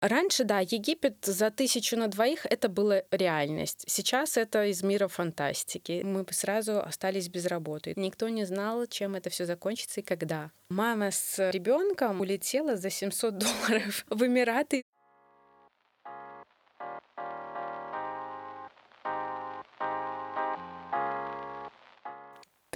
Раньше, да, Египет за тысячу на двоих это была реальность. Сейчас это из мира фантастики. Мы сразу остались без работы. Никто не знал, чем это все закончится и когда. Мама с ребенком улетела за 700 долларов в Эмираты.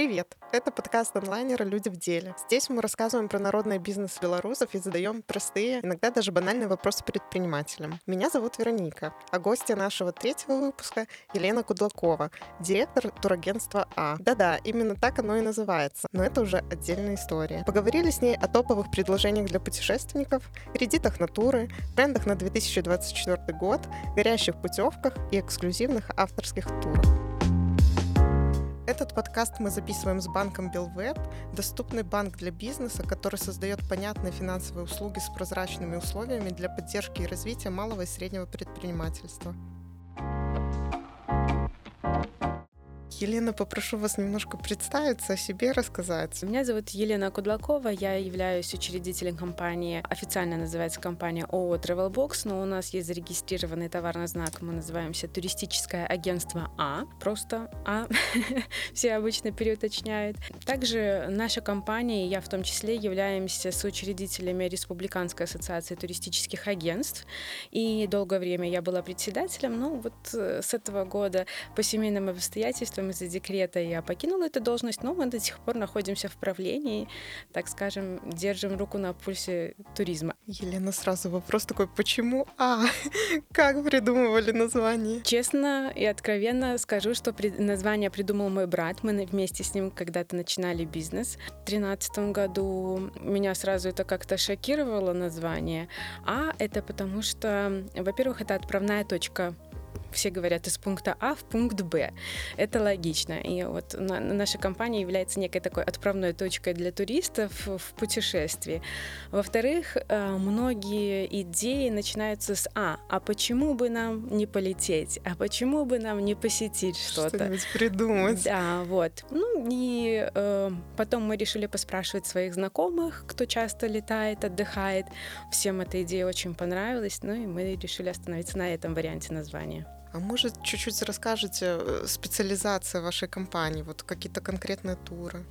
Привет! Это подкаст онлайнера «Люди в деле». Здесь мы рассказываем про народный бизнес белорусов и задаем простые, иногда даже банальные вопросы предпринимателям. Меня зовут Вероника, а гостья нашего третьего выпуска — Елена Кудлакова, директор турагентства А. Да-да, именно так оно и называется, но это уже отдельная история. Поговорили с ней о топовых предложениях для путешественников, кредитах на туры, трендах на 2024 год, горящих путевках и эксклюзивных авторских турах. Этот подкаст мы записываем с банком Белвеб, доступный банк для бизнеса, который создает понятные финансовые услуги с прозрачными условиями для поддержки и развития малого и среднего предпринимательства. Елена, попрошу вас немножко представиться, о себе рассказать. Меня зовут Елена Кудлакова, я являюсь учредителем компании, официально называется компания ООО Travelbox, но у нас есть зарегистрированный товарный знак, мы называемся туристическое агентство А, просто А, все обычно переуточняют. Также наша компания, я в том числе, являемся соучредителями Республиканской ассоциации туристических агентств, и долгое время я была председателем, но вот э, с этого года по семейным обстоятельствам из-за декрета я покинула эту должность, но мы до сих пор находимся в правлении, так скажем, держим руку на пульсе туризма. Елена, сразу вопрос такой, почему А? Как придумывали название? Честно и откровенно скажу, что название придумал мой брат. Мы вместе с ним когда-то начинали бизнес. В 2013 году меня сразу это как-то шокировало название. А это потому что, во-первых, это отправная точка все говорят из пункта А в пункт Б. Это логично. И вот наша компания является некой такой отправной точкой для туристов в путешествии. Во-вторых, э, многие идеи начинаются с А. А почему бы нам не полететь? А почему бы нам не посетить что-то? Что-нибудь придумать. Да, вот. Ну и э, потом мы решили поспрашивать своих знакомых, кто часто летает, отдыхает. Всем эта идея очень понравилась, ну и мы решили остановиться на этом варианте названия. А может, чуть-чуть расскажете э, специализация вашей компании, вот какие-то конкретные туры?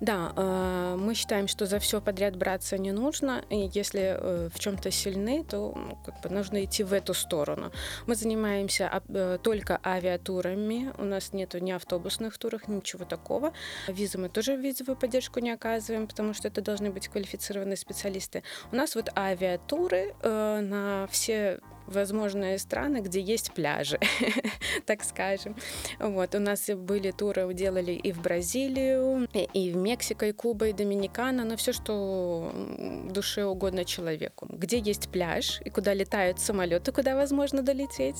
Да, э, мы считаем, что за все подряд браться не нужно. И если э, в чем-то сильны, то как бы нужно идти в эту сторону. Мы занимаемся только авиатурами. У нас нет ни автобусных туров, ничего такого. Визы мы тоже визовую поддержку не оказываем, потому что это должны быть квалифицированные специалисты. У нас вот авиатуры на все возможные страны, где есть пляжи, так скажем. Вот, у нас были туры, делали и в Бразилию, и в Мексику, и Куба, и Доминикана, но все, что душе угодно человеку. Где есть пляж, и куда летают самолеты, куда возможно долететь,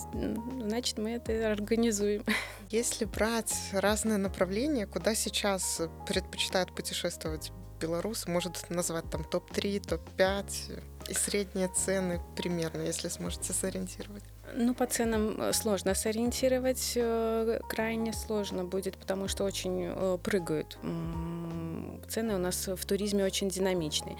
значит, мы это организуем. Если брать разные направления, куда сейчас предпочитают путешествовать белорусы, может назвать там топ-3, топ-5 и средние цены примерно, если сможете сориентировать. Ну, по ценам э, сложно сориентировать, э, крайне сложно будет, потому что очень э, прыгают. Цены у нас в туризме очень динамичные.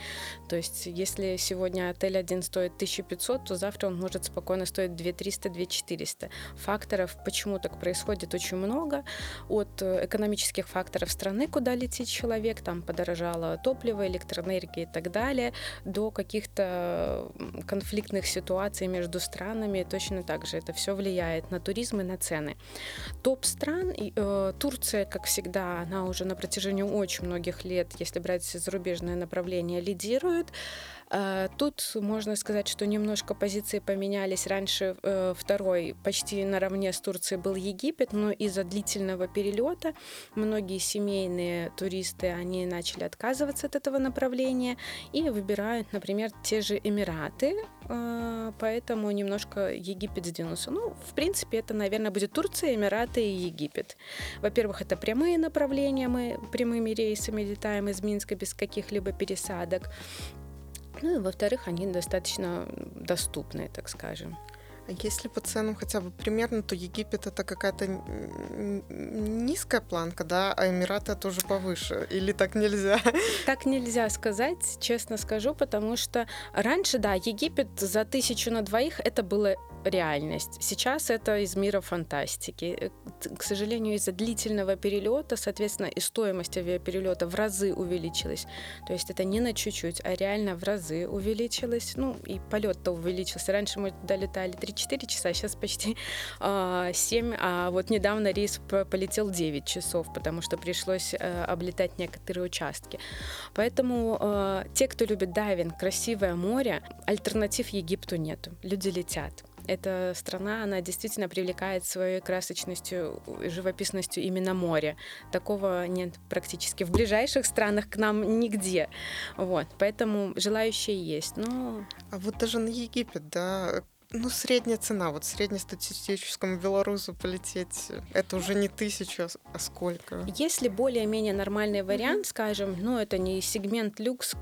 То есть, если сегодня отель один стоит 1500, то завтра он может спокойно стоить 2300, 2400. Факторов, почему так происходит, очень много. От экономических факторов страны, куда летит человек, там подорожало топливо, электроэнергия и так далее, до каких-то конфликтных ситуаций между странами, точно точно так же это все влияет на туризм и на цены. Топ стран, э, Турция, как всегда, она уже на протяжении очень многих лет, если брать зарубежное направление, лидирует. Э, тут можно сказать, что немножко позиции поменялись. Раньше э, второй почти наравне с Турцией был Египет, но из-за длительного перелета многие семейные туристы, они начали отказываться от этого направления и выбирают, например, те же Эмираты, э, поэтому немножко Египет сдвинулся. Ну, в принципе, это, наверное, будет Турция, Эмираты и Египет. Во-первых, это прямые направления, мы прямыми рейсами летаем из Минска без каких-либо пересадок. Ну и во-вторых, они достаточно доступные, так скажем. А если по ценам хотя бы примерно, то Египет это какая-то низкая планка, да, а Эмираты это уже повыше. Или так нельзя? Так нельзя сказать, честно скажу, потому что раньше, да, Египет за тысячу на двоих это было реальность. Сейчас это из мира фантастики. Э, к сожалению, из-за длительного перелета, соответственно, и стоимость авиаперелета в разы увеличилась. То есть это не на чуть-чуть, а реально в разы увеличилась. Ну, и полет-то увеличился. Раньше мы долетали 3-4 часа, сейчас почти э, 7, а вот недавно рейс полетел 9 часов, потому что пришлось э, облетать некоторые участки. Поэтому э, те, кто любит дайвинг, красивое море, альтернатив Египту нету. Люди летят эта страна, она действительно привлекает своей красочностью, живописностью именно море. Такого нет практически в ближайших странах к нам нигде. Вот, поэтому желающие есть. Но... А вот даже на Египет, да, ну, средняя цена, вот среднестатистическому белорусу полететь, это уже не тысяча, а сколько? Если более-менее нормальный вариант, mm-hmm. скажем, ну, это не сегмент люкс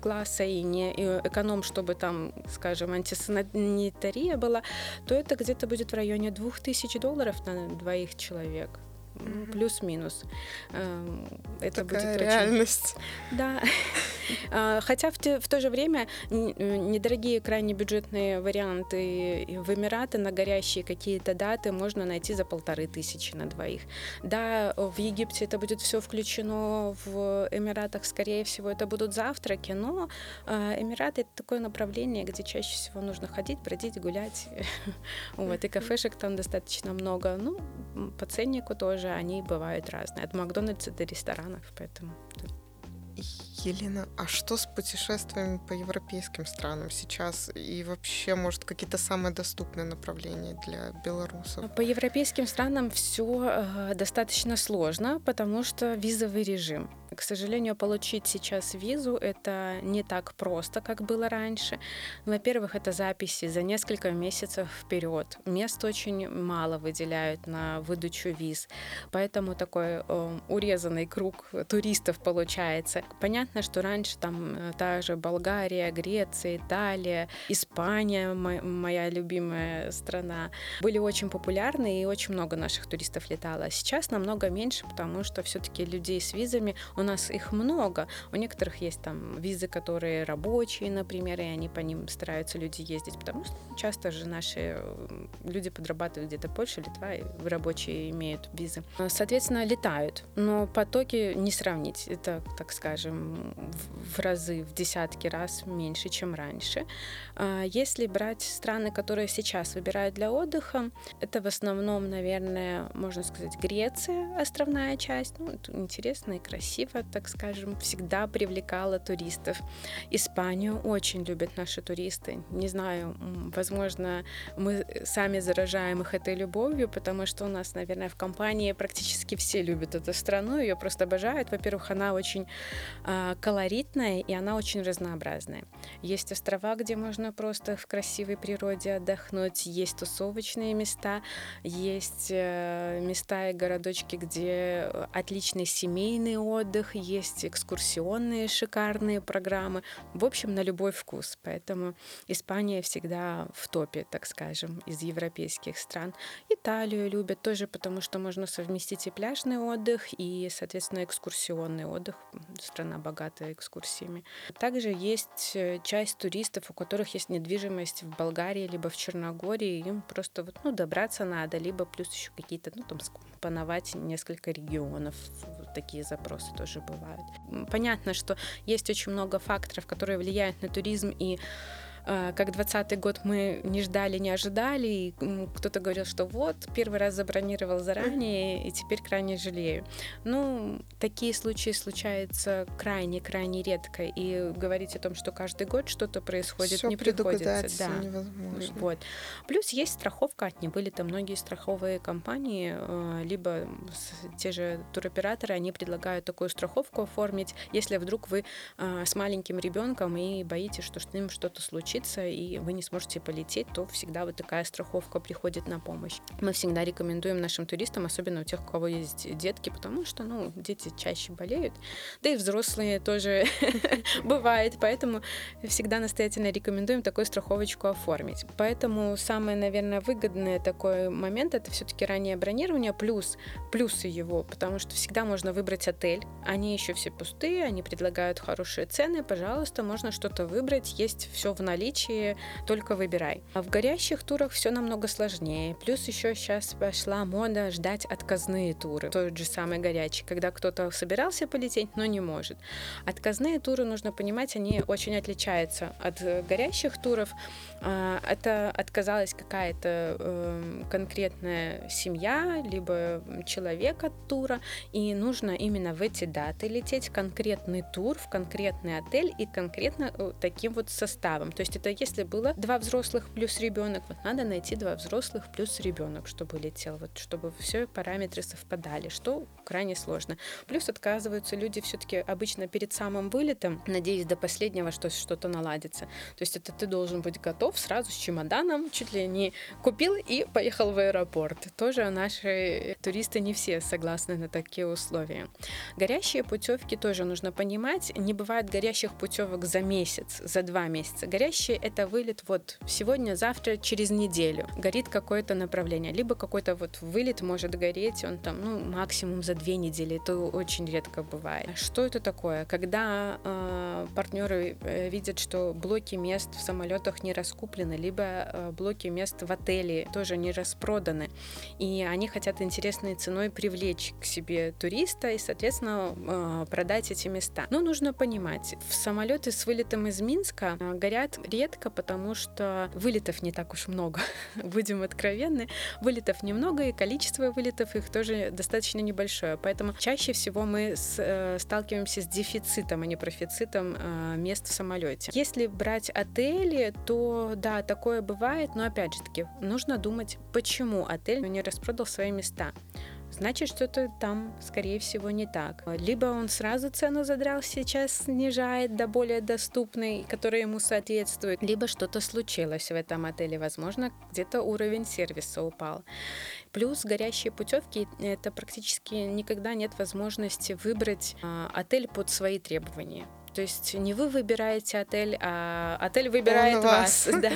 класса и не эконом, чтобы там, скажем, антисанитария была, то это где-то будет в районе 2000 долларов на двоих человек mm-hmm. плюс-минус. Эм, это Такая будет реальность. Очень... Да. А, хотя в, в то же время недорогие, крайне бюджетные варианты в Эмираты на горящие какие-то даты можно найти за полторы тысячи на двоих. Да, в Египте это будет все включено, в Эмиратах, скорее всего, это будут завтраки, но а, Эмираты это такое направление, где чаще всего нужно ходить, бродить, гулять. вот, и кафешек там достаточно много. Ну, по ценнику тоже они бывают разные. От Макдональдса до ресторанов, поэтому Елена, а что с путешествиями по европейским странам сейчас? И вообще, может, какие-то самые доступные направления для белорусов? По европейским странам все э, достаточно сложно, потому что визовый режим. К сожалению, получить сейчас визу это не так просто, как было раньше. Во-первых, это записи за несколько месяцев вперед. Мест очень мало выделяют на выдачу виз, поэтому такой э, урезанный круг туристов получается. Понятно, что раньше там э, та же Болгария, Греция, Италия, Испания, моя любимая страна, были очень популярны и очень много наших туристов летало. Сейчас намного меньше, потому что все-таки людей с визами у нас их много. У некоторых есть там визы, которые рабочие, например, и они по ним стараются люди ездить, потому что часто же наши люди подрабатывают где-то Польша, Литва, и рабочие имеют визы. Соответственно, летают, но потоки не сравнить. Это, так скажем, в разы, в десятки раз меньше, чем раньше. А если брать страны, которые сейчас выбирают для отдыха, это в основном, наверное, можно сказать, Греция, островная часть. Ну, интересно и красиво так скажем, всегда привлекала туристов. Испанию очень любят наши туристы. Не знаю, возможно, мы сами заражаем их этой любовью, потому что у нас, наверное, в компании практически все любят эту страну, ее просто обожают. Во-первых, она очень э, колоритная и она очень разнообразная. Есть острова, где можно просто в красивой природе отдохнуть, есть тусовочные места, есть э, места и городочки, где отличный семейный отдых, есть экскурсионные шикарные программы. В общем, на любой вкус. Поэтому Испания всегда в топе, так скажем, из европейских стран. Италию любят тоже, потому что можно совместить и пляжный отдых, и, соответственно, экскурсионный отдых. Страна богатая экскурсиями. Также есть э, часть туристов, у которых есть недвижимость в Болгарии, либо в Черногории, им просто вот, ну, добраться надо, либо плюс еще какие-то, ну, там, скомпоновать несколько регионов. Вот такие запросы тоже бывают. Понятно, что есть очень много факторов, которые влияют на туризм и как 20 год мы не ждали, не ожидали, и кто-то говорил, что вот, первый раз забронировал заранее, и теперь крайне жалею. Ну, такие случаи случаются крайне-крайне редко, и говорить о том, что каждый год что-то происходит, Всё не приходится. Да. невозможно. Вот. Плюс есть страховка от небылита. Многие страховые компании, а, либо те же туроператоры, они предлагают такую страховку оформить, если вдруг вы а, с маленьким ребенком и боитесь, что с ним что-то случится случится, и вы не сможете полететь, то всегда вот такая страховка приходит на помощь. Мы всегда рекомендуем нашим туристам, особенно у тех, у кого есть детки, потому что, ну, дети чаще болеют, да и взрослые тоже бывает, поэтому всегда настоятельно рекомендуем такую страховочку оформить. Поэтому самое, наверное, выгодное такой момент это все-таки раннее бронирование плюс плюсы его, потому что всегда можно выбрать отель, они еще все пустые, они предлагают хорошие цены, пожалуйста, можно что-то выбрать, есть все в наличии, только выбирай. А в горящих турах все намного сложнее, плюс еще сейчас пошла мода ждать отказные туры, тот же самый горячий, когда кто-то собирался полететь, но не может. Отказные туры, нужно понимать, они очень отличаются от горящих туров. А, это отказалась какая-то эм, конкретная семья, либо человек от тура, и нужно именно в эти даты лететь конкретный тур в конкретный отель и конкретно э, таким вот составом. То есть это если было два взрослых плюс ребенок, вот надо найти два взрослых плюс ребенок, чтобы летел, вот чтобы все параметры совпадали, что крайне сложно. Плюс отказываются люди все-таки обычно перед самым вылетом, надеясь до последнего, что что-то наладится. То есть это ты должен быть готов сразу с чемоданом, чуть ли не купил и поехал в аэропорт. Тоже наши туристы не все согласны на такие условия. Горящие путевки тоже нужно понимать. Не бывает горящих путевок за месяц, за два месяца. Горящие это вылет вот сегодня, завтра, через неделю. Горит какое-то направление. Либо какой-то вот вылет может гореть, он там, ну, максимум за две недели. Это очень редко бывает. Что это такое? Когда э, партнеры э, видят, что блоки мест в самолетах не раскуплены, либо э, блоки мест в отеле тоже не распроданы, и они хотят интересной ценой привлечь к себе туриста и, соответственно, э, продать эти места. Но нужно понимать, в самолеты с вылетом из Минска э, горят редко, потому что вылетов не так уж много. Будем откровенны, вылетов немного, и количество вылетов их тоже достаточно небольшое. Поэтому чаще всего мы с, сталкиваемся с дефицитом, а не профицитом мест в самолете. Если брать отели, то да, такое бывает, но опять же таки, нужно думать, почему отель не распродал свои места значит, что-то там, скорее всего, не так. Либо он сразу цену задрал, сейчас снижает до более доступной, которая ему соответствует, либо что-то случилось в этом отеле, возможно, где-то уровень сервиса упал. Плюс горящие путевки — это практически никогда нет возможности выбрать а, отель под свои требования. То есть не вы выбираете отель, а отель выбирает Он вас. вас. Да.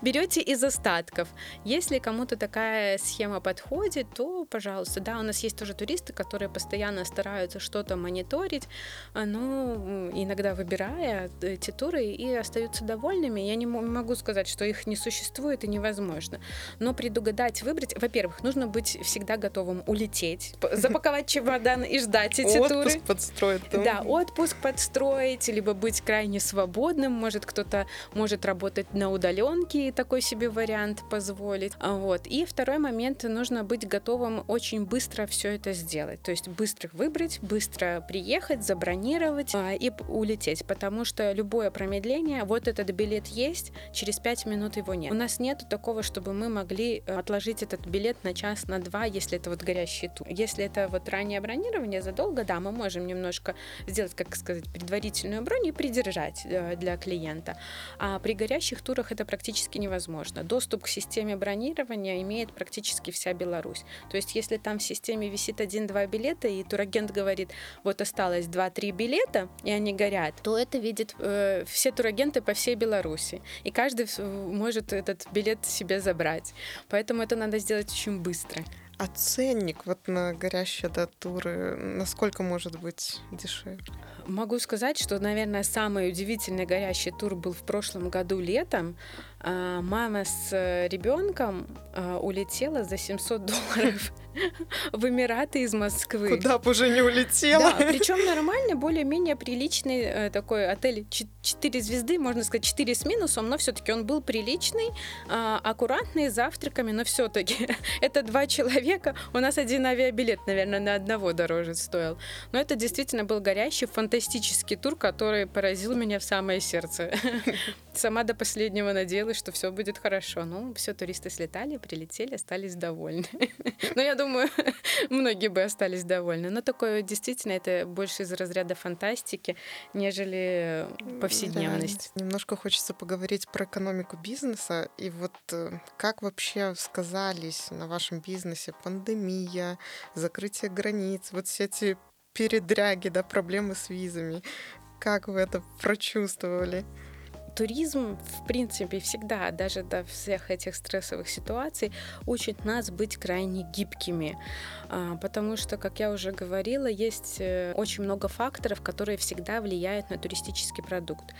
Берете из остатков. Если кому-то такая схема подходит, то, пожалуйста, да, у нас есть тоже туристы, которые постоянно стараются что-то мониторить, а, но иногда выбирая эти туры и остаются довольными. Я не могу сказать, что их не существует и невозможно. Но предугадать, выбрать, во-первых, нужно быть всегда готовым улететь, запаковать чемодан и ждать эти туры. Отпуск подстроить. Да, отпуск подстроить быть, либо быть крайне свободным, может кто-то может работать на удаленке и такой себе вариант позволить. А вот. И второй момент, нужно быть готовым очень быстро все это сделать, то есть быстро выбрать, быстро приехать, забронировать а, и улететь, потому что любое промедление, вот этот билет есть, через пять минут его нет. У нас нет такого, чтобы мы могли э, отложить этот билет на час, на два, если это вот горящий тур. Если это вот раннее бронирование задолго, да, мы можем немножко сделать, как сказать, предварительно предварительную бронь и придержать э, для клиента. А при горящих турах это практически невозможно. Доступ к системе бронирования имеет практически вся Беларусь. То есть если там в системе висит один-два билета, и турагент говорит, вот осталось 2-3 билета, и они горят, то это видят э, все турагенты по всей Беларуси. И каждый может этот билет себе забрать. Поэтому это надо сделать очень быстро. А ценник вот на горящие да, туры, насколько может быть дешевле? Могу сказать, что, наверное, самый удивительный горящий тур был в прошлом году летом. А, мама с э, ребенком а, улетела за 700 долларов в Эмираты из Москвы. Куда бы уже не улетела. Да, причем нормально, более-менее приличный э, такой отель 4 звезды, можно сказать 4 с минусом, но все-таки он был приличный, а, аккуратный, с завтраками, но все-таки это два человека. У нас один авиабилет, наверное, на одного дороже стоил. Но это действительно был горящий, фантастический тур, который поразил меня в самое сердце. сама до последнего надеялась, что все будет хорошо. Ну, все, туристы слетали, прилетели, остались довольны. Но я думаю, многие бы остались довольны. Но такое действительно это больше из разряда фантастики, нежели повседневность. Немножко хочется поговорить про экономику бизнеса. И вот э, как вообще сказались на вашем бизнесе пандемия, закрытие границ, вот все эти передряги, да, проблемы с визами. Как вы это прочувствовали? Туризм, в принципе, всегда, даже до всех этих стрессовых ситуаций, учит нас быть крайне гибкими. А, потому что, как я уже говорила, есть э, очень много факторов, которые всегда влияют на туристический продукт.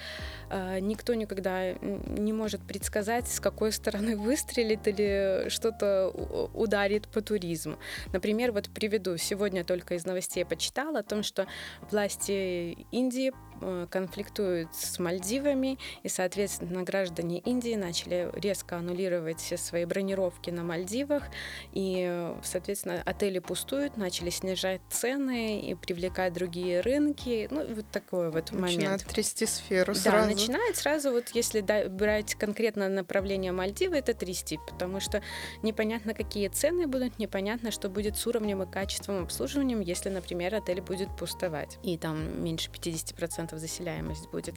А, никто никогда не может предсказать, с какой стороны выстрелит или что-то ударит по туризму. Например, вот приведу, сегодня только из новостей почитала о том, что власти Индии Э, конфликтуют с Мальдивами, и, соответственно, граждане Индии начали резко аннулировать все свои бронировки на Мальдивах, и, соответственно, отели пустуют, начали снижать цены и привлекать другие рынки. Ну, вот такой вот момент. Начинает трясти сферу сразу. Да, начинает сразу, вот если брать конкретно направление Мальдивы, это трясти, потому что непонятно, какие цены будут, непонятно, что будет с уровнем и качеством обслуживания, если, например, отель будет пустовать, и там меньше 50% 10% заселяемость будет.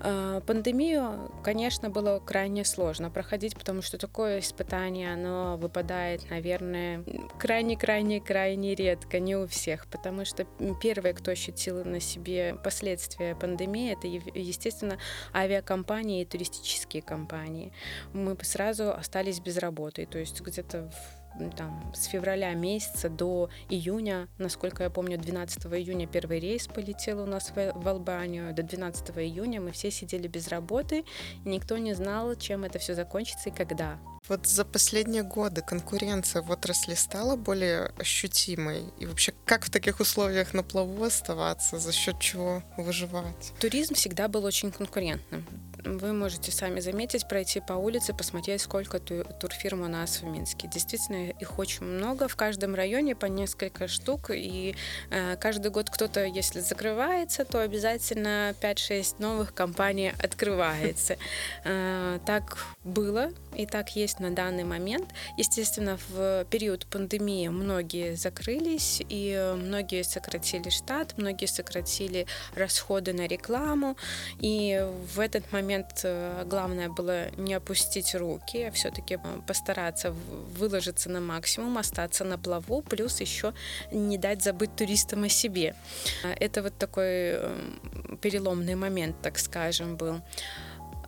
А, пандемию, конечно, было крайне сложно проходить, потому что такое испытание, оно выпадает, наверное, крайне-крайне-крайне редко, не у всех, потому что первые, кто ощутил на себе последствия пандемии, это, естественно, авиакомпании и туристические компании. Мы сразу остались без работы, то есть где-то в там, с февраля месяца до июня, насколько я помню, 12 июня первый рейс полетел у нас в, в Албанию, до 12 июня мы все сидели без работы, и никто не знал, чем это все закончится и когда. Вот за последние годы конкуренция в отрасли стала более ощутимой? И вообще, как в таких условиях на плаву оставаться, за счет чего выживать? Туризм всегда был очень конкурентным вы можете сами заметить, пройти по улице, посмотреть, сколько турфирм у нас в Минске. Действительно, их очень много, в каждом районе по несколько штук, и э, каждый год кто-то, если закрывается, то обязательно 5-6 новых компаний открывается. Э, так было и так есть на данный момент. Естественно, в период пандемии многие закрылись, и многие сократили штат, многие сократили расходы на рекламу, и в этот момент э, главное было не опустить руки, а все-таки э, постараться выложиться на максимум, остаться на плаву, плюс еще не дать забыть туристам о себе. Э, это вот такой переломный момент, так скажем, был.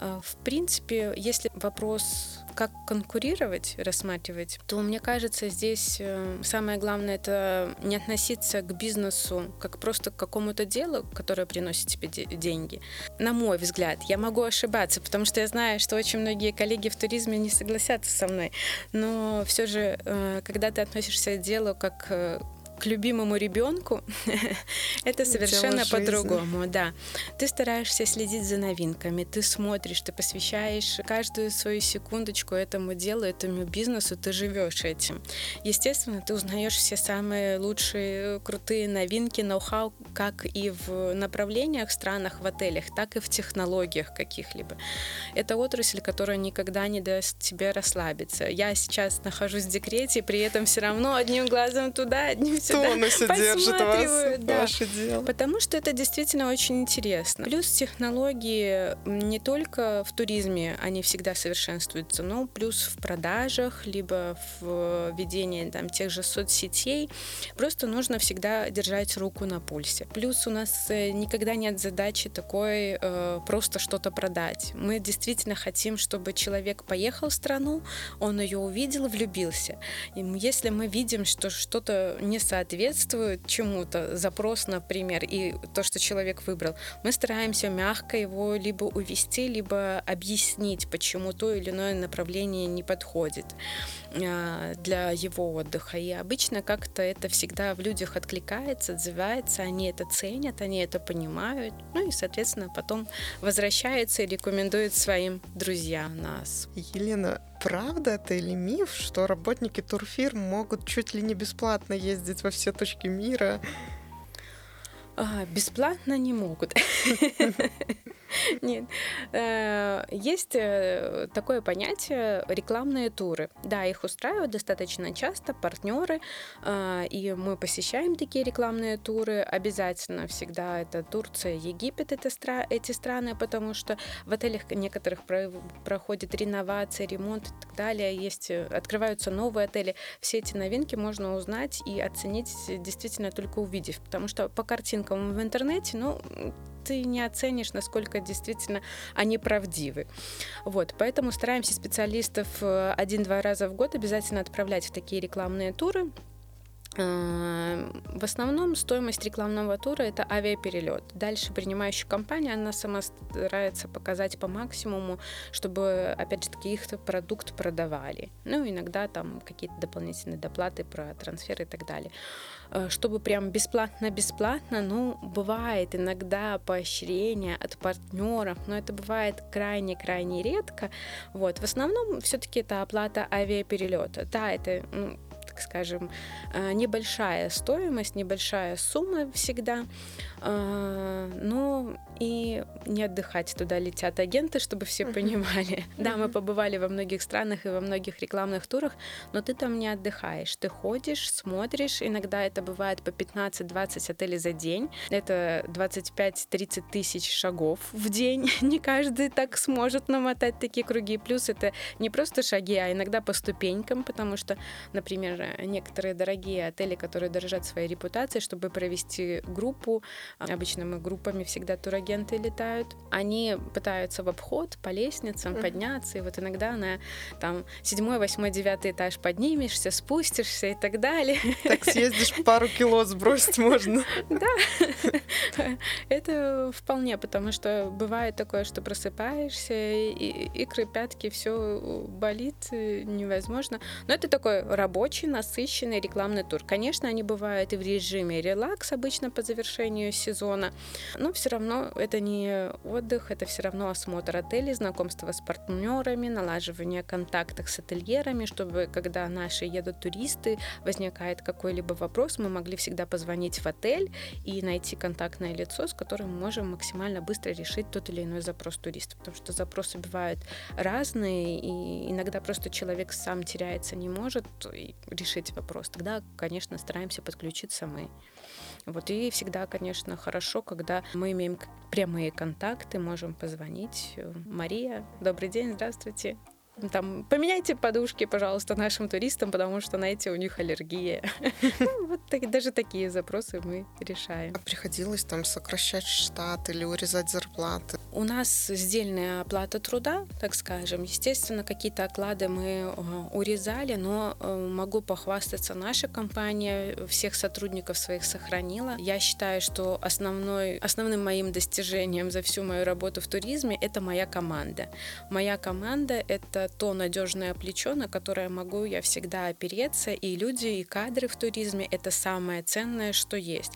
В принципе, если вопрос как конкурировать, рассматривать, то мне кажется, здесь э, самое главное это не относиться к бизнесу как просто к какому-то делу, которое приносит тебе деньги. На мой взгляд, я могу ошибаться, потому что я знаю, что очень многие коллеги в туризме не согласятся со мной, но все же, э, когда ты относишься к делу как э, к любимому ребенку, это совершенно по-другому, да. Ты стараешься следить за новинками, ты смотришь, ты посвящаешь каждую свою секундочку этому делу, этому бизнесу, ты живешь этим. Естественно, ты узнаешь все самые лучшие, крутые новинки, ноу-хау, как и в направлениях, странах, в отелях, так и в технологиях каких-либо. Это отрасль, которая никогда не даст тебе расслабиться. Я сейчас нахожусь в декрете, при этом все равно одним глазом туда, одним тонусе держит вас, да. ваше дело. Потому что это действительно очень интересно. Плюс технологии не только в туризме, они всегда совершенствуются, но плюс в продажах, либо в ведении там, тех же соцсетей. Просто нужно всегда держать руку на пульсе. Плюс у нас э, никогда нет задачи такой э, просто что-то продать. Мы действительно хотим, чтобы человек поехал в страну, он ее увидел, влюбился. И если мы видим, что что-то не соответствует соответствует чему-то, запрос, например, и то, что человек выбрал, мы стараемся мягко его либо увести, либо объяснить, почему то или иное направление не подходит а, для его отдыха. И обычно как-то это всегда в людях откликается, отзывается, они это ценят, они это понимают, ну и, соответственно, потом возвращаются и рекомендуют своим друзьям нас. Елена, правда это или миф, что работники турфирм могут чуть ли не бесплатно ездить во все точки мира? А, бесплатно не могут. Нет. Э, есть э, такое понятие рекламные туры. Да, их устраивают достаточно часто партнеры, э, и мы посещаем такие рекламные туры. Обязательно всегда это Турция, Египет, это стра- эти страны, потому что в отелях некоторых про- проходит реновация, ремонт и так далее. Есть, открываются новые отели. Все эти новинки можно узнать и оценить действительно только увидев, потому что по картинкам в интернете, ну, ты не оценишь, насколько действительно они правдивы. Вот, поэтому стараемся специалистов э, один-два раза в год обязательно отправлять в такие рекламные туры, Э, в основном стоимость рекламного тура это авиаперелет. Дальше принимающая компания, она сама старается показать по максимуму, чтобы, опять же таки, их продукт продавали. Ну, иногда там какие-то дополнительные доплаты про трансферы и так далее. Э, чтобы прям бесплатно-бесплатно, ну, бывает иногда поощрение от партнеров, но это бывает крайне-крайне редко. Вот. В основном все-таки это оплата авиаперелета. Да, это ну, так скажем, э, небольшая стоимость, небольшая сумма всегда, э, но и не отдыхать туда летят агенты, чтобы все понимали. Да, мы побывали во многих странах и во многих рекламных турах, но ты там не отдыхаешь. Ты ходишь, смотришь, иногда это бывает по 15-20 отелей за день. Это 25-30 тысяч шагов в день. Не каждый так сможет намотать такие круги. Плюс это не просто шаги, а иногда по ступенькам, потому что, например, некоторые дорогие отели, которые дорожат своей репутацией, чтобы провести группу, обычно мы группами всегда турагенты летают, они пытаются в обход по лестницам mm-hmm. подняться, и вот иногда на там седьмой, восьмой, девятый этаж поднимешься, спустишься и так далее. Так съездишь пару кило сбросить можно. Да, это вполне, потому что бывает такое, что просыпаешься, и икры, пятки, все болит невозможно. Но это такой рабочий насыщенный рекламный тур. Конечно, они бывают и в режиме релакс обычно по завершению сезона, но все равно это не отдых, это все равно осмотр отелей, знакомство с партнерами, налаживание контактов с ательерами, чтобы когда наши едут туристы, возникает какой-либо вопрос, мы могли всегда позвонить в отель и найти контактное лицо, с которым мы можем максимально быстро решить тот или иной запрос туриста, потому что запросы бывают разные, и иногда просто человек сам теряется, не может решить вопрос, тогда, конечно, стараемся подключиться мы. Вот, и всегда, конечно, хорошо, когда мы имеем прямые контакты, можем позвонить. Мария, добрый день, здравствуйте там, поменяйте подушки, пожалуйста, нашим туристам, потому что, знаете, у них аллергия. Ну, вот даже такие запросы мы решаем. А приходилось там сокращать штат или урезать зарплаты? У нас сдельная оплата труда, так скажем. Естественно, какие-то оклады мы э, урезали, но э, могу похвастаться, наша компания всех сотрудников своих сохранила. Я считаю, что основной, основным моим достижением за всю мою работу в туризме — это моя команда. Моя команда — это то надежное плечо, на которое могу я всегда опереться, и люди, и кадры в туризме — это самое ценное, что есть.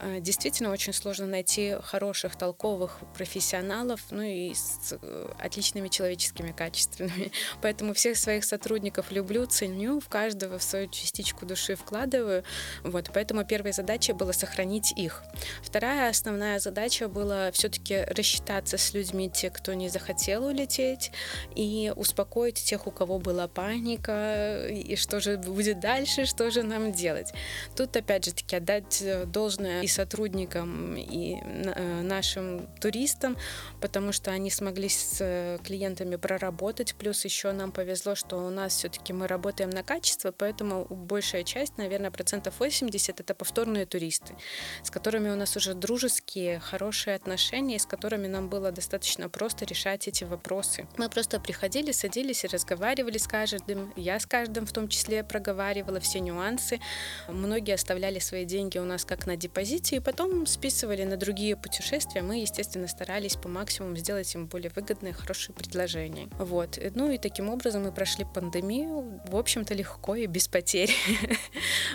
Э, действительно, очень сложно найти хороших, толковых профессионалов, ну и с э, отличными человеческими качествами. Поэтому всех своих сотрудников люблю, ценю, в каждого в свою частичку души вкладываю. Вот, поэтому первая задача была сохранить их. Вторая основная задача была все-таки рассчитаться с людьми, те, кто не захотел улететь, и успокоить успокоить тех, у кого была паника, и что же будет дальше, что же нам делать. Тут, опять же таки, отдать э, должное и сотрудникам, и э, нашим туристам, потому что они смогли с э, клиентами проработать, плюс еще нам повезло, что у нас все-таки мы работаем на качество, поэтому большая часть, наверное, процентов 80 это повторные туристы, с которыми у нас уже дружеские, хорошие отношения, с которыми нам было достаточно просто решать эти вопросы. Мы просто приходили, садились садились и разговаривали с каждым. Я с каждым в том числе проговаривала все нюансы. Многие оставляли свои деньги у нас как на депозите и потом списывали на другие путешествия. Мы, естественно, старались по максимуму сделать им более выгодные, хорошие предложения. Вот. Ну и таким образом мы прошли пандемию, в общем-то, легко и без потерь.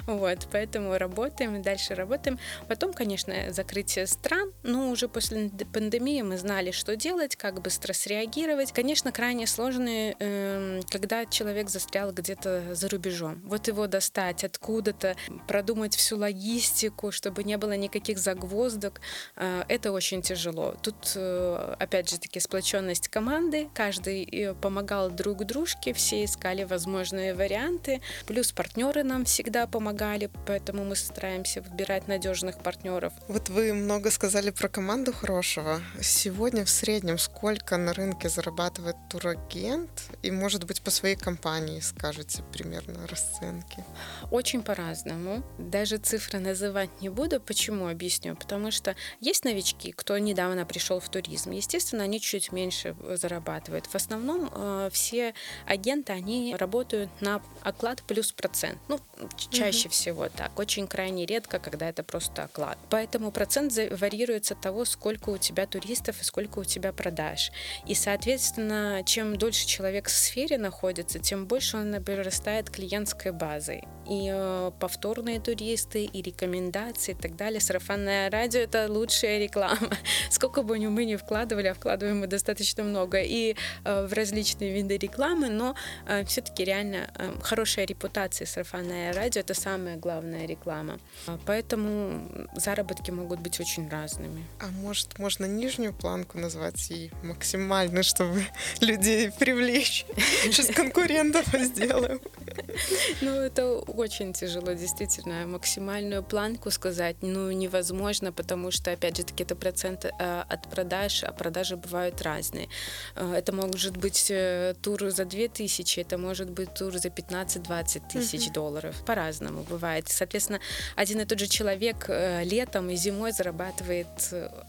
Вот. Поэтому работаем дальше работаем. Потом, конечно, закрытие стран, но уже после пандемии мы знали, что делать, как быстро среагировать. Конечно, крайне сложные эм, когда человек застрял где-то за рубежом. Вот его достать откуда-то, продумать всю логистику, чтобы не было никаких загвоздок, э, это очень тяжело. Тут, э, опять же таки, сплоченность команды, каждый помогал друг дружке, все искали возможные варианты, плюс партнеры нам всегда помогали, поэтому мы стараемся выбирать надежных партнеров. Вот вы много сказали про команду хорошего. Сегодня в среднем сколько на рынке зарабатывает турагент? И, может быть, по своей компании скажете примерно расценки? Очень по-разному. Даже цифры называть не буду. Почему? Объясню. Потому что есть новички, кто недавно пришел в туризм. Естественно, они чуть меньше зарабатывают. В основном э, все агенты, они работают на оклад плюс процент. Ну, чаще угу. всего так. Очень крайне редко, когда это просто оклад. Поэтому процент варьируется от того, сколько у тебя туристов и сколько у тебя продаж. И, соответственно, чем дольше человек в сфере находится, тем больше он обрастает клиентской базой и э, повторные туристы, и рекомендации, и так далее. Сарафанное радио — это лучшая реклама. Сколько бы мы ни вкладывали, а вкладываем мы достаточно много и э, в различные виды рекламы, но э, все-таки реально э, хорошая репутация сарафанное радио — это самая главная реклама. Поэтому заработки могут быть очень разными. А может, можно нижнюю планку назвать и максимальную, чтобы людей привлечь? Сейчас конкурентов сделаем. Ну, это очень тяжело, действительно. Максимальную планку сказать, ну, невозможно, потому что, опять же, таки, это процент э, от продаж, а продажи бывают разные. Э, это может быть э, тур за 2000, это может быть тур за 15-20 тысяч долларов. По-разному бывает. Соответственно, один и тот же человек летом и зимой зарабатывает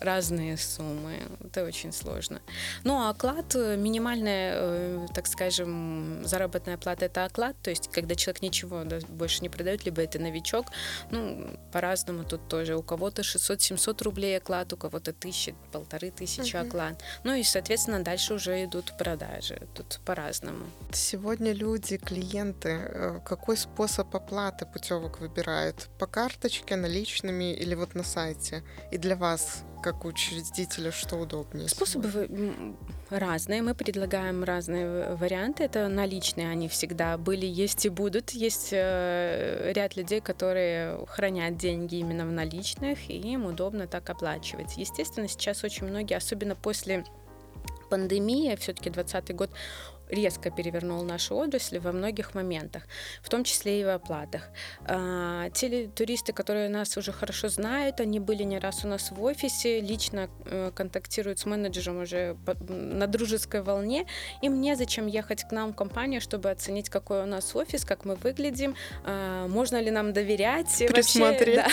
разные суммы. Это очень сложно. Ну, а оклад, минимальная, так скажем, заработная плата – это оклад, то есть когда человек ничего больше не продает, либо это новичок. Ну, по-разному тут тоже. У кого-то 600-700 рублей оклад, у кого-то 1000, полторы тысячи uh-huh. оклад. Ну и, соответственно, дальше уже идут продажи. Тут по-разному. Сегодня люди, клиенты, э, какой способ оплаты путевок выбирают? По карточке, наличными или вот на сайте? И для вас как учредителя, что удобнее? Способы разные. Мы предлагаем разные варианты. Это наличные, они всегда были, есть и будут. Есть э, ряд людей, которые хранят деньги именно в наличных, и им удобно так оплачивать. Естественно, сейчас очень многие, особенно после пандемии, все-таки 2020 год резко перевернул нашу отрасль во многих моментах, в том числе и в оплатах. А, те туристы, которые нас уже хорошо знают, они были не раз у нас в офисе, лично э, контактируют с менеджером уже на дружеской волне, им незачем ехать к нам в компанию, чтобы оценить, какой у нас офис, как мы выглядим, а, можно ли нам доверять, вообще, да,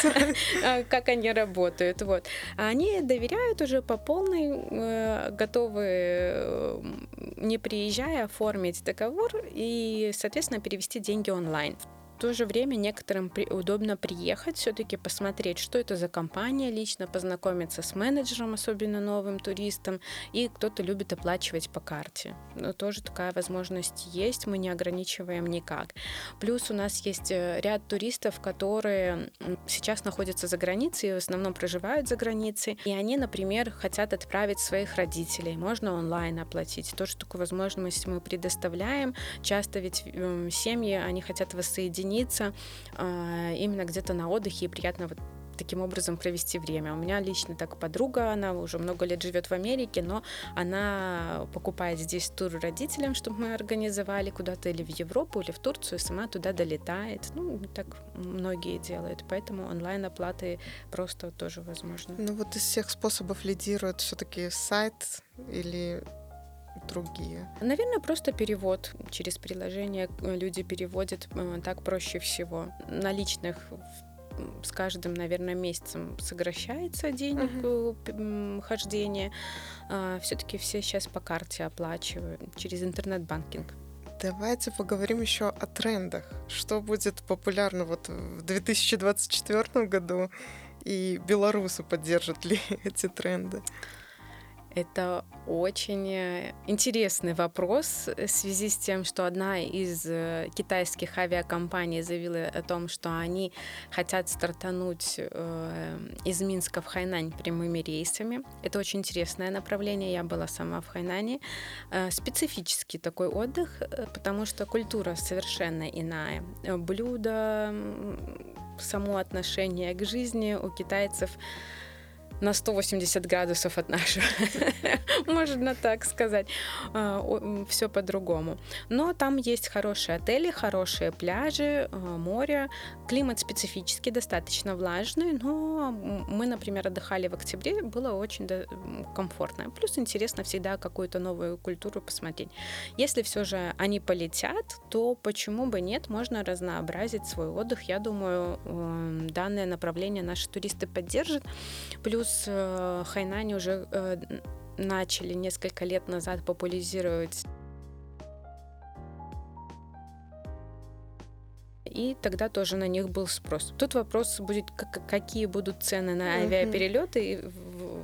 а, как они работают. Вот. Они доверяют уже по полной, э, готовы, э, не приезжая, оформить договор и, соответственно, перевести деньги онлайн то же время некоторым при, удобно приехать, все-таки посмотреть, что это за компания лично, познакомиться с менеджером, особенно новым туристом, и кто-то любит оплачивать по карте. Но тоже такая возможность есть, мы не ограничиваем никак. Плюс у нас есть э, ряд туристов, которые сейчас находятся за границей, в основном проживают за границей, и они, например, хотят отправить своих родителей, можно онлайн оплатить. Тоже такую возможность мы предоставляем. Часто ведь семьи, они хотят воссоединить соединиться а, именно где-то на отдыхе и приятно вот таким образом провести время. У меня лично так подруга, она уже много лет живет в Америке, но она покупает здесь тур родителям, чтобы мы организовали куда-то или в Европу, или в Турцию, сама туда долетает. Ну, так многие делают, поэтому онлайн-оплаты просто тоже возможно. Ну вот из всех способов лидирует все-таки сайт или другие? Наверное, просто перевод через приложение люди переводят э, так проще всего. Наличных с каждым, наверное, месяцем сокращается денег uh-huh. хождения. А, все-таки все сейчас по карте оплачивают через интернет-банкинг. Давайте поговорим еще о трендах. Что будет популярно вот в 2024 году и белорусы поддержат ли эти тренды? Это очень э, интересный вопрос в связи с тем, что одна из э, китайских авиакомпаний заявила о том, что они хотят стартануть э, из Минска в Хайнань прямыми рейсами. Это очень интересное направление. Я была сама в Хайнане. Специфический такой отдых, потому что культура совершенно иная. Блюда, само отношение к жизни у китайцев на 180 градусов от нашего, можно так сказать. А, Все по-другому. Но там есть хорошие отели, хорошие пляжи, а, море. Климат специфический, достаточно влажный, но мы, например, отдыхали в октябре, было очень комфортно. Плюс интересно всегда какую-то новую культуру посмотреть. Если все же они полетят, то почему бы нет, можно разнообразить свой отдых. Я думаю, данное направление наши туристы поддержат. Плюс Плюс э, Хайнань уже э, начали несколько лет назад популяризировать и тогда тоже на них был спрос. Тут вопрос будет, какие будут цены на авиаперелеты и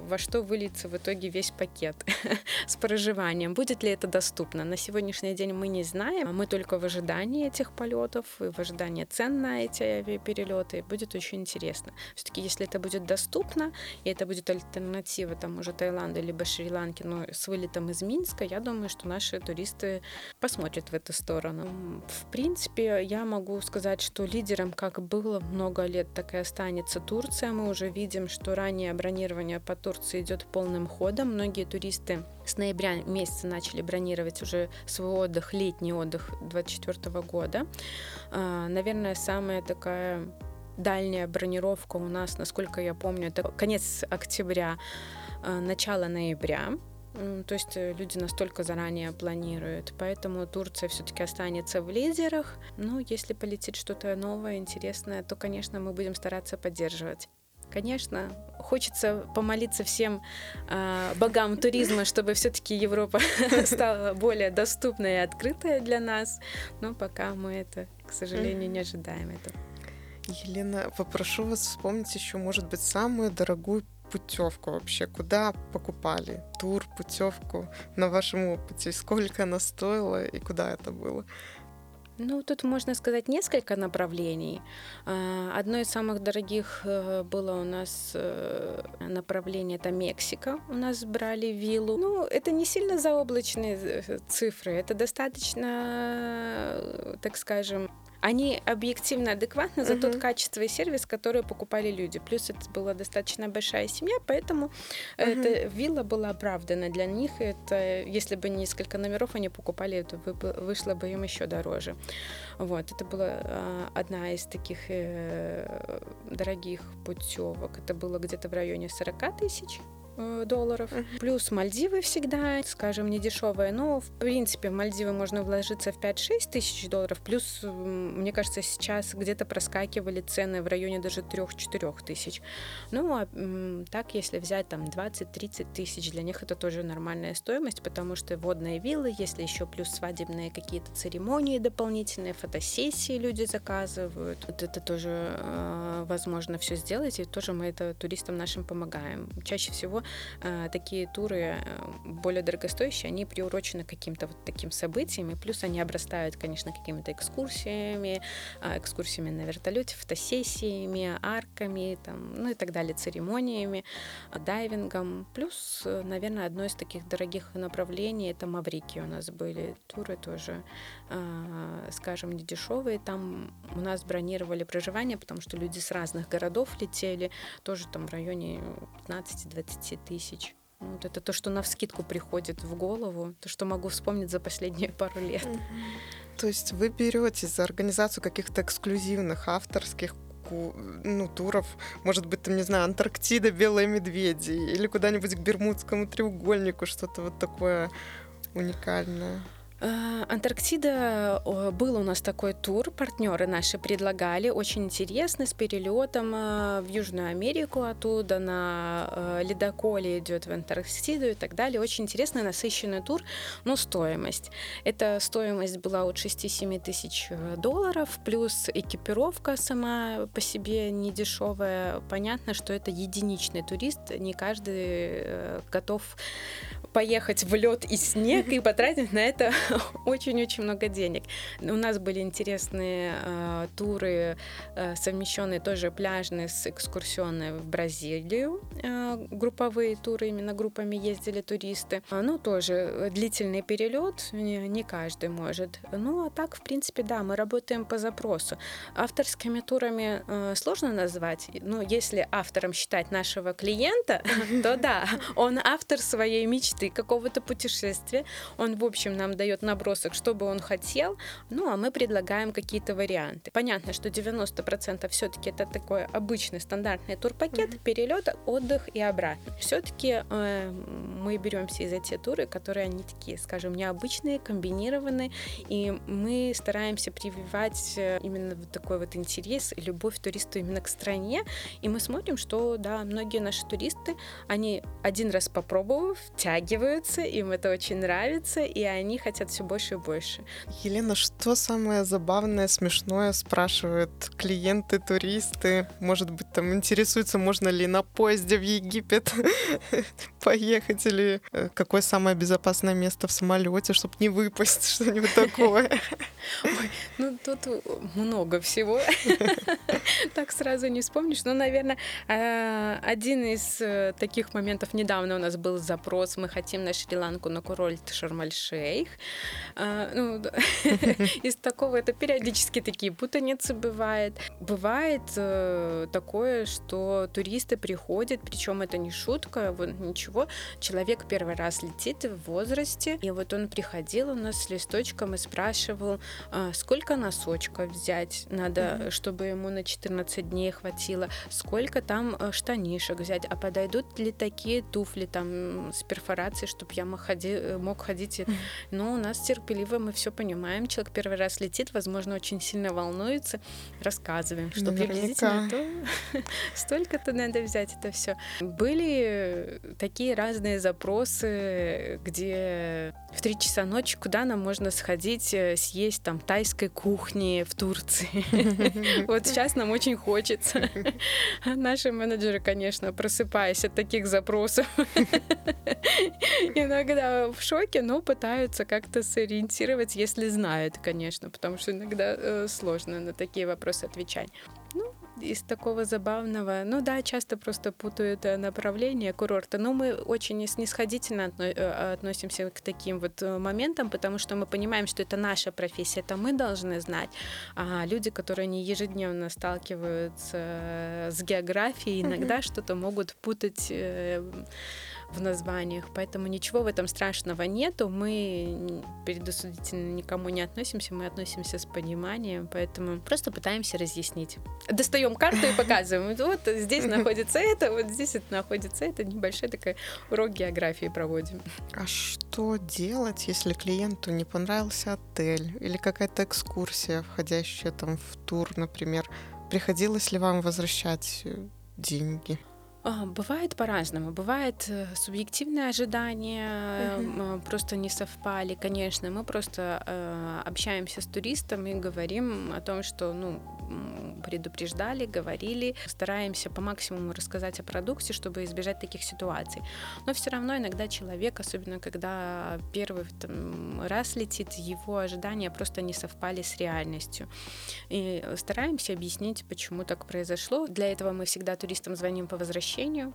во что выльется в итоге весь пакет с проживанием. Будет ли это доступно? На сегодняшний день мы не знаем. Мы только в ожидании этих полетов и в ожидании цен на эти авиаперелеты. Будет очень интересно. Все-таки, если это будет доступно, и это будет альтернатива тому же Таиланду либо Шри-Ланки, но с вылетом из Минска, я думаю, что наши туристы посмотрят в эту сторону. В принципе, я могу сказать, что лидером, как было много лет, так и останется Турция. Мы уже видим, что ранее бронирование по Турции Турции идет полным ходом. Многие туристы с ноября месяца начали бронировать уже свой отдых, летний отдых 2024 года. А, наверное, самая такая дальняя бронировка у нас, насколько я помню, это конец октября, а, начало ноября. То есть э, люди настолько заранее планируют. Поэтому Турция все-таки останется в лидерах. Но если полетит что-то новое, интересное, то, конечно, мы будем стараться поддерживать. Конечно, хочется помолиться всем э, богам туризма, чтобы все-таки Европа стала более доступной и открытой для нас. Но пока мы это, к сожалению, не ожидаем этого. Елена, попрошу вас вспомнить еще, может быть, самую дорогую путевку вообще? Куда покупали тур, путевку на вашем опыте? Сколько она стоила и куда это было? Ну, тут можно сказать несколько направлений. А, одно из самых дорогих э, было у нас э, направление, это Мексика. У нас брали виллу. Ну, это не сильно заоблачные э, цифры, это достаточно, так скажем, они объективно адекватны за тот качество и сервис, который покупали люди. Плюс это была достаточно большая семья, поэтому эта вилла была оправдана для них. Это, если бы несколько номеров они покупали, это вышло бы им еще дороже. Вот, это была а, одна из таких э, дорогих путевок. Это было где-то в районе 40 тысяч долларов. Uh-huh. Плюс Мальдивы всегда, скажем, не дешевые. Но, в принципе, в Мальдивы можно вложиться в 5-6 тысяч долларов. Плюс, мне кажется, сейчас где-то проскакивали цены в районе даже 3-4 тысяч. Ну, а так, если взять там 20-30 тысяч, для них это тоже нормальная стоимость, потому что водные виллы, если еще плюс свадебные какие-то церемонии дополнительные, фотосессии люди заказывают. Вот это тоже э, возможно все сделать, и тоже мы это туристам нашим помогаем. Чаще всего э, такие туры э, более дорогостоящие, они приурочены к каким-то вот таким событиям, и плюс они обрастают, конечно, какими-то экскурсиями, э, экскурсиями на вертолете, фотосессиями, арками, там, ну и так далее, церемониями, дайвингом. Плюс, э, наверное, одно из таких дорогих направлений это Маврики у нас были туры тоже, э, скажем, не дешевые. Там у нас бронировали проживание, потому что люди с разных городов летели, тоже там в районе 15-20 тысяч. Вот это то, что на вскидку приходит в голову, то, что могу вспомнить за последние пару лет. То есть вы берете за организацию каких-то эксклюзивных авторских ну, туров, может быть, там, не знаю, Антарктида, Белые медведи, или куда-нибудь к Бермудскому треугольнику, что-то вот такое уникальное. Э, Антарктида был у нас такой тур, партнеры наши предлагали, очень интересный, с перелетом э, в Южную Америку, оттуда на э, ледоколе идет в Антарктиду и так далее. Очень интересный, насыщенный тур, но стоимость. Эта стоимость была от 6-7 тысяч долларов, плюс экипировка сама по себе не дешевая. Понятно, что это единичный турист, не каждый готов поехать в лед и снег и потратить на это очень-очень много денег. У нас были интересные э, туры, э, совмещенные тоже пляжные с экскурсионной в Бразилию. Э, групповые туры, именно группами ездили туристы. А, ну, тоже длительный перелет, не, не каждый может. Ну, а так, в принципе, да, мы работаем по запросу. Авторскими турами э, сложно назвать. Ну, если автором считать нашего клиента, то да, он автор своей мечты, какого-то путешествия. Он, в общем, нам дает набросок, что бы он хотел, ну, а мы предлагаем какие-то варианты. Понятно, что 90% все-таки это такой обычный стандартный турпакет, mm-hmm. перелет, отдых и обратно. Все-таки э, мы беремся за те туры, которые они такие, скажем, необычные, комбинированные, и мы стараемся прививать э, именно вот такой вот интерес и любовь туристу именно к стране, и мы смотрим, что, да, многие наши туристы, они один раз попробовав, тягивают сталкиваются, им это очень нравится, и они хотят все больше и больше. Елена, что самое забавное, смешное спрашивают клиенты, туристы? Может быть, там интересуются, можно ли на поезде в Египет поехать, или э, какое самое безопасное место в самолете, чтобы не выпасть, что-нибудь такое? Ой, ну тут много всего. Так сразу не вспомнишь. Но, наверное, э, один из э, таких моментов недавно у нас был запрос. Мы хотим на Шри-Ланку на курорт Шарм-Аль-Шейх. А, ну, из такого это периодически такие путаницы бывает. Бывает э, такое, что туристы приходят, причем это не шутка, вот ничего. Человек первый раз летит в возрасте, и вот он приходил у нас с листочком и спрашивал, а, сколько носочков взять надо, чтобы ему на 14 дней хватило, сколько там э, штанишек взять, а подойдут ли такие туфли там с перфорацией, чтобы я мог, ходи, э, мог ходить. Но у нас терпеливо, мы все понимаем. Человек первый раз летит, возможно, очень сильно волнуется. Рассказываем, что приблизительно то, столько-то надо взять это все. Были такие разные запросы, где в три часа ночи куда нам можно сходить, э, съесть там тайской кухни в Турции. Вот сейчас нам очень хочется. Наши менеджеры, конечно, просыпаясь от таких запросов, иногда в шоке, но пытаются как-то сориентировать, если знают, конечно, потому что иногда э, сложно на такие вопросы отвечать. Ну, из такого забавного, ну да, часто просто путают э, направление курорта, но мы очень снисходительно э, относимся к таким вот э, моментам, потому что мы понимаем, что это наша профессия, это мы должны знать, а люди, которые не ежедневно сталкиваются с географией, иногда mm-hmm. что-то могут путать в названиях, поэтому ничего в этом страшного нету. Мы предосудительно никому не относимся, мы относимся с пониманием, поэтому просто пытаемся разъяснить. Достаем карту и показываем. Вот здесь находится это, вот здесь это находится это. Небольшой такой урок географии проводим. А что делать, если клиенту не понравился отель или какая-то экскурсия, входящая там в тур, например? Приходилось ли вам возвращать э, деньги? А, бывает по-разному. Бывает э, субъективные ожидания uh-huh. просто не совпали, конечно. Мы просто э, общаемся с туристом и говорим о том, что ну, предупреждали, говорили, стараемся по максимуму рассказать о продукте, чтобы избежать таких ситуаций. Но все равно иногда человек, особенно когда первый там, раз летит, его ожидания просто не совпали с реальностью. И стараемся объяснить, почему так произошло. Для этого мы всегда туристам звоним по возвращению.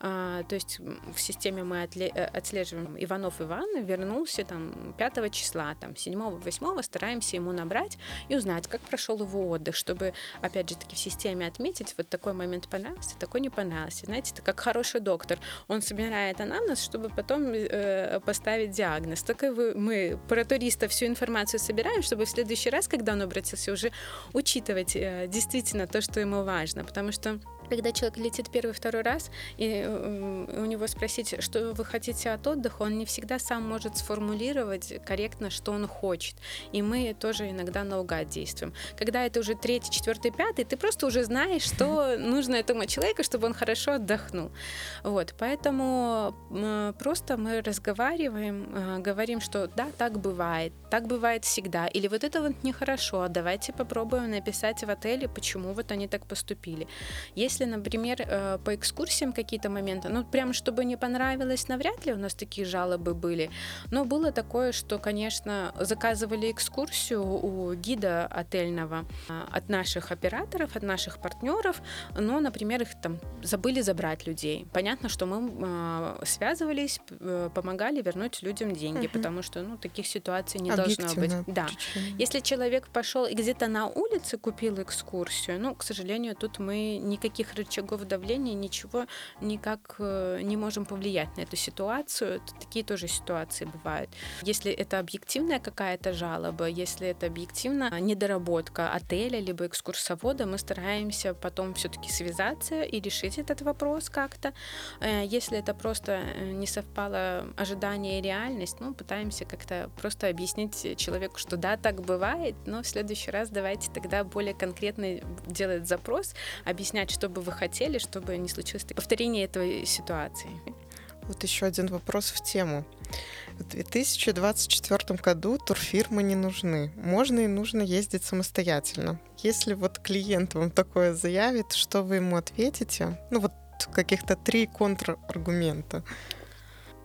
А, то есть в системе мы э, отслеживаем Иванов Иван вернулся там 5 числа, там 7-8 стараемся ему набрать и узнать, как прошел его отдых, чтобы опять же таки в системе отметить, вот такой момент понравился, такой не понравился. Знаете, это как хороший доктор. Он собирает анамнез, чтобы потом э, поставить диагноз. Так и вы, мы про туриста всю информацию собираем, чтобы в следующий раз, когда он обратился, уже учитывать э, действительно то, что ему важно. Потому что когда человек летит первый, второй раз, и у него спросить, что вы хотите от отдыха, он не всегда сам может сформулировать корректно, что он хочет. И мы тоже иногда наугад действуем. Когда это уже третий, четвертый, пятый, ты просто уже знаешь, что нужно этому человеку, чтобы он хорошо отдохнул. Вот, поэтому просто мы разговариваем, э, говорим, что да, так бывает, так бывает всегда, или вот это вот нехорошо, давайте попробуем написать в отеле, почему вот они так поступили. Если, например, э, по экскурсиям какие-то моменты, ну, прям чтобы не понравилось, навряд ли у нас такие жалобы были, но было такое, что, конечно, заказывали экскурсию у гида отельного э, от наших операторов, от наших партнеров, но, например, их там забыли забрать людей. Понятно, что мы э, связывались, помогали вернуть людям деньги, угу. потому что, ну, таких ситуаций не должно быть. Да. Если человек пошел и где-то на улице купил экскурсию, ну, к сожалению, тут мы никаких рычагов давления, ничего никак э, не можем повлиять на эту ситуацию. Такие тоже ситуации бывают. Если это объективная какая-то жалоба, если это объективно недоработка отеля либо экскурсовода, мы стараемся потом все-таки связаться и решить этот вопрос как-то. Э, если это просто э, не совпало ожидание и реальность, ну, пытаемся как-то просто объяснить человеку, что да, так бывает, но в следующий раз давайте тогда более конкретно делать запрос, объяснять, что бы вы хотели, чтобы не случилось повторение этой ситуации. Вот еще один вопрос в тему. В 2024 году турфирмы не нужны. Можно и нужно ездить самостоятельно. Если вот клиент вам такое заявит, что вы ему ответите? Ну вот каких-то три контраргумента.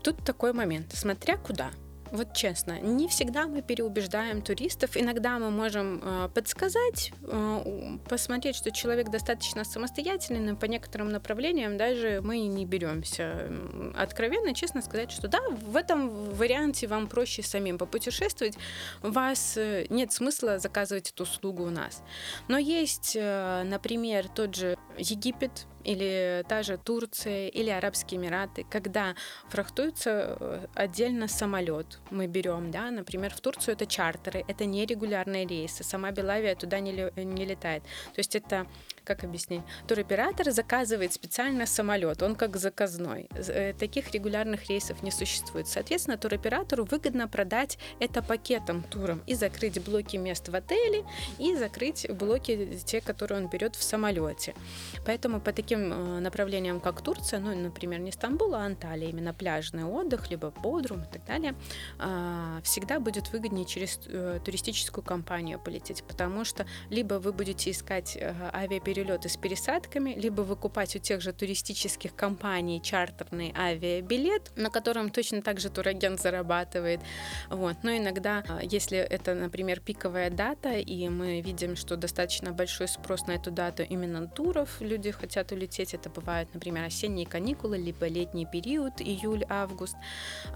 Тут такой момент, смотря куда. Вот честно, не всегда мы переубеждаем туристов. Иногда мы можем э, подсказать, э, посмотреть, что человек достаточно самостоятельный, но по некоторым направлениям даже мы не беремся. Откровенно, честно сказать, что да, в этом варианте вам проще самим попутешествовать. У вас э, нет смысла заказывать эту услугу у нас. Но есть, э, например, тот же Египет, или та же Турция, или Арабские Эмираты, когда фрахтуется э, отдельно самолет, мы берем, да, например, в Турцию это чартеры, это нерегулярные рейсы, сама Белавия туда не, не летает. То есть это как объяснить? Туроператор заказывает специально самолет, он как заказной. Э, таких регулярных рейсов не существует. Соответственно, туроператору выгодно продать это пакетом туром и закрыть блоки мест в отеле и закрыть блоки те, которые он берет в самолете. Поэтому по таким э, направлениям, как Турция, ну, например, не Стамбул, а Анталия, именно пляжный отдых, либо Бодрум и так далее, а, всегда будет выгоднее через э, туристическую компанию полететь, потому что либо вы будете искать авиаперелеты перелеты с пересадками, либо выкупать у тех же туристических компаний чартерный авиабилет, на котором точно так же турагент зарабатывает. Вот. Но иногда, а, если это, например, пиковая дата, и мы видим, что достаточно большой спрос на эту дату именно туров, люди хотят улететь, это бывают, например, осенние каникулы, либо летний период, июль-август,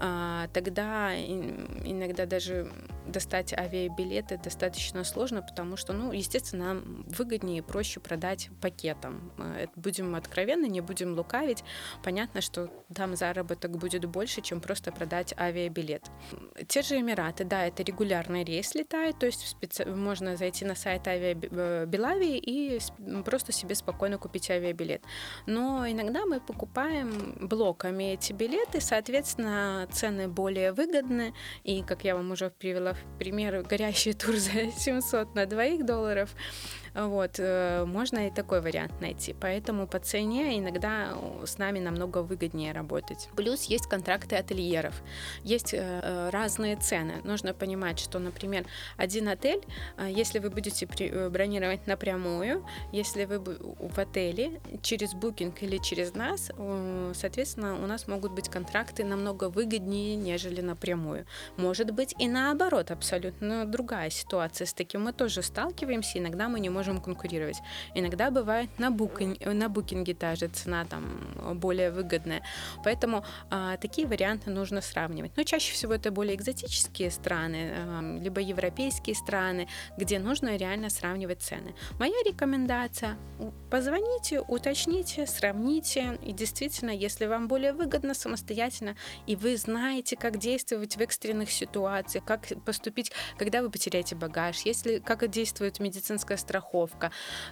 а, тогда иногда даже достать авиабилеты достаточно сложно, потому что, ну, естественно, нам выгоднее и проще продать продать пакетом. Э, будем откровенны, не будем лукавить. Понятно, что там заработок будет больше, чем просто продать авиабилет. Те же Эмираты, да, это регулярный рейс летает, то есть специ... можно зайти на сайт авиабелавии и просто себе спокойно купить авиабилет. Но иногда мы покупаем блоками эти билеты, соответственно, цены более выгодны, и, как я вам уже привела в пример, горящий тур за 700 на двоих долларов, вот, э, можно и такой вариант найти. Поэтому по цене иногда с нами намного выгоднее работать. Плюс есть контракты ательеров. Есть э, разные цены. Нужно понимать, что, например, один отель, э, если вы будете бронировать напрямую, если вы в отеле через букинг или через нас, соответственно, у нас могут быть контракты намного выгоднее, нежели напрямую. Может быть и наоборот, абсолютно другая ситуация. С таким мы тоже сталкиваемся. Иногда мы не можем можем конкурировать. Иногда бывает на, букинг, на букинге та же цена там более выгодная. Поэтому а, такие варианты нужно сравнивать. Но чаще всего это более экзотические страны, а, либо европейские страны, где нужно реально сравнивать цены. Моя рекомендация – позвоните, уточните, сравните. И действительно, если вам более выгодно самостоятельно, и вы знаете, как действовать в экстренных ситуациях, как поступить, когда вы потеряете багаж, если, как действует медицинская страховка, страховка,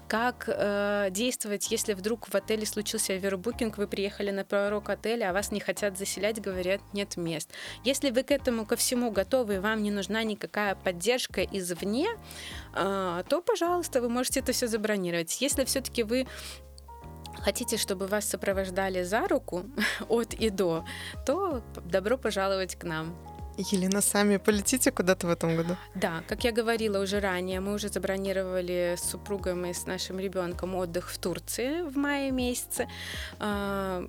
как э, действовать, если вдруг в отеле случился овербукинг, вы приехали на порог отеля, а вас не хотят заселять, говорят, нет мест. Если вы к этому ко всему готовы, и вам не нужна никакая поддержка извне, э, то, пожалуйста, вы можете это все забронировать. Если все-таки вы хотите, чтобы вас сопровождали за руку от и до, то добро пожаловать к нам. Елена, сами полетите куда-то в этом году? Да, как я говорила уже ранее, мы уже забронировали с супругом и с нашим ребенком отдых в Турции в мае месяце. А,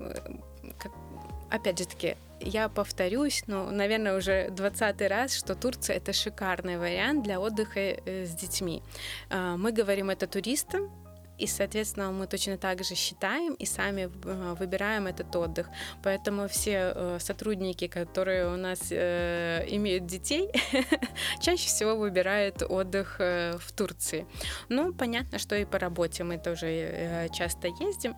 опять же таки, я повторюсь, но, наверное, уже двадцатый раз, что Турция это шикарный вариант для отдыха э, с детьми. А, мы говорим это туристам, и, соответственно, мы точно так же считаем и сами э, выбираем этот отдых. Поэтому все э, сотрудники, которые у нас э, имеют детей, чаще всего выбирают отдых в Турции. Ну, понятно, что и по работе мы тоже часто ездим.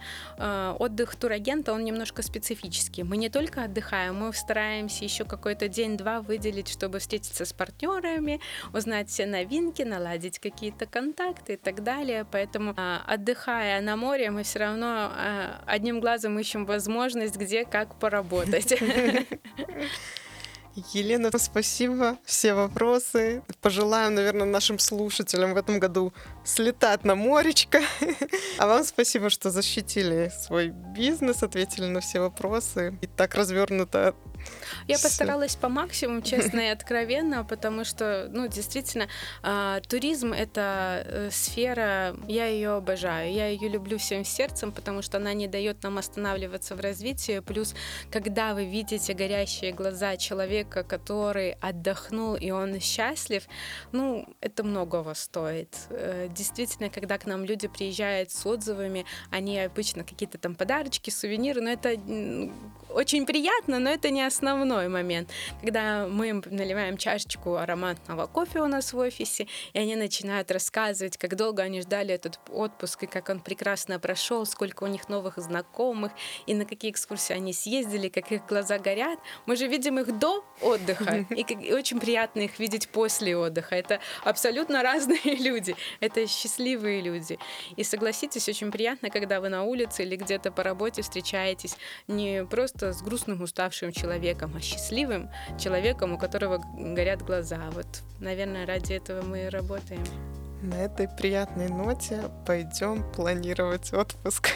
Отдых турагента, он немножко специфический. Мы не только отдыхаем, мы стараемся еще какой-то день-два выделить, чтобы встретиться с партнерами, узнать все новинки, наладить какие-то контакты и так далее. Поэтому а, отдыхая на море, мы все равно э, одним глазом ищем возможность, где как поработать. Елена, спасибо. Все вопросы. Пожелаем, наверное, нашим слушателям в этом году слетать на моречко. А вам спасибо, что защитили свой бизнес, ответили на все вопросы и так развернуто я постаралась по максимуму, честно и откровенно, потому что, ну, действительно, э, туризм это э, сфера, я ее обожаю, я ее люблю всем сердцем, потому что она не дает нам останавливаться в развитии. Плюс, когда вы видите горящие глаза человека, который отдохнул и он счастлив, ну, это многого стоит. Э, действительно, когда к нам люди приезжают с отзывами, они обычно какие-то там подарочки, сувениры, но это очень приятно, но это не основной момент. Когда мы наливаем чашечку ароматного кофе у нас в офисе, и они начинают рассказывать, как долго они ждали этот отпуск, и как он прекрасно прошел, сколько у них новых знакомых, и на какие экскурсии они съездили, как их глаза горят. Мы же видим их до отдыха, и, и очень приятно их видеть после отдыха. Это абсолютно разные люди, это счастливые люди. И согласитесь, очень приятно, когда вы на улице или где-то по работе встречаетесь не просто с грустным, уставшим человеком, человеком, а счастливым человеком, у которого горят глаза. Вот, наверное, ради этого мы и работаем. На этой приятной ноте пойдем планировать отпуск.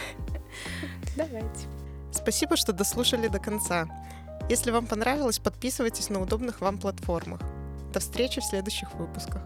Давайте. Спасибо, что дослушали до конца. Если вам понравилось, подписывайтесь на удобных вам платформах. До встречи в следующих выпусках.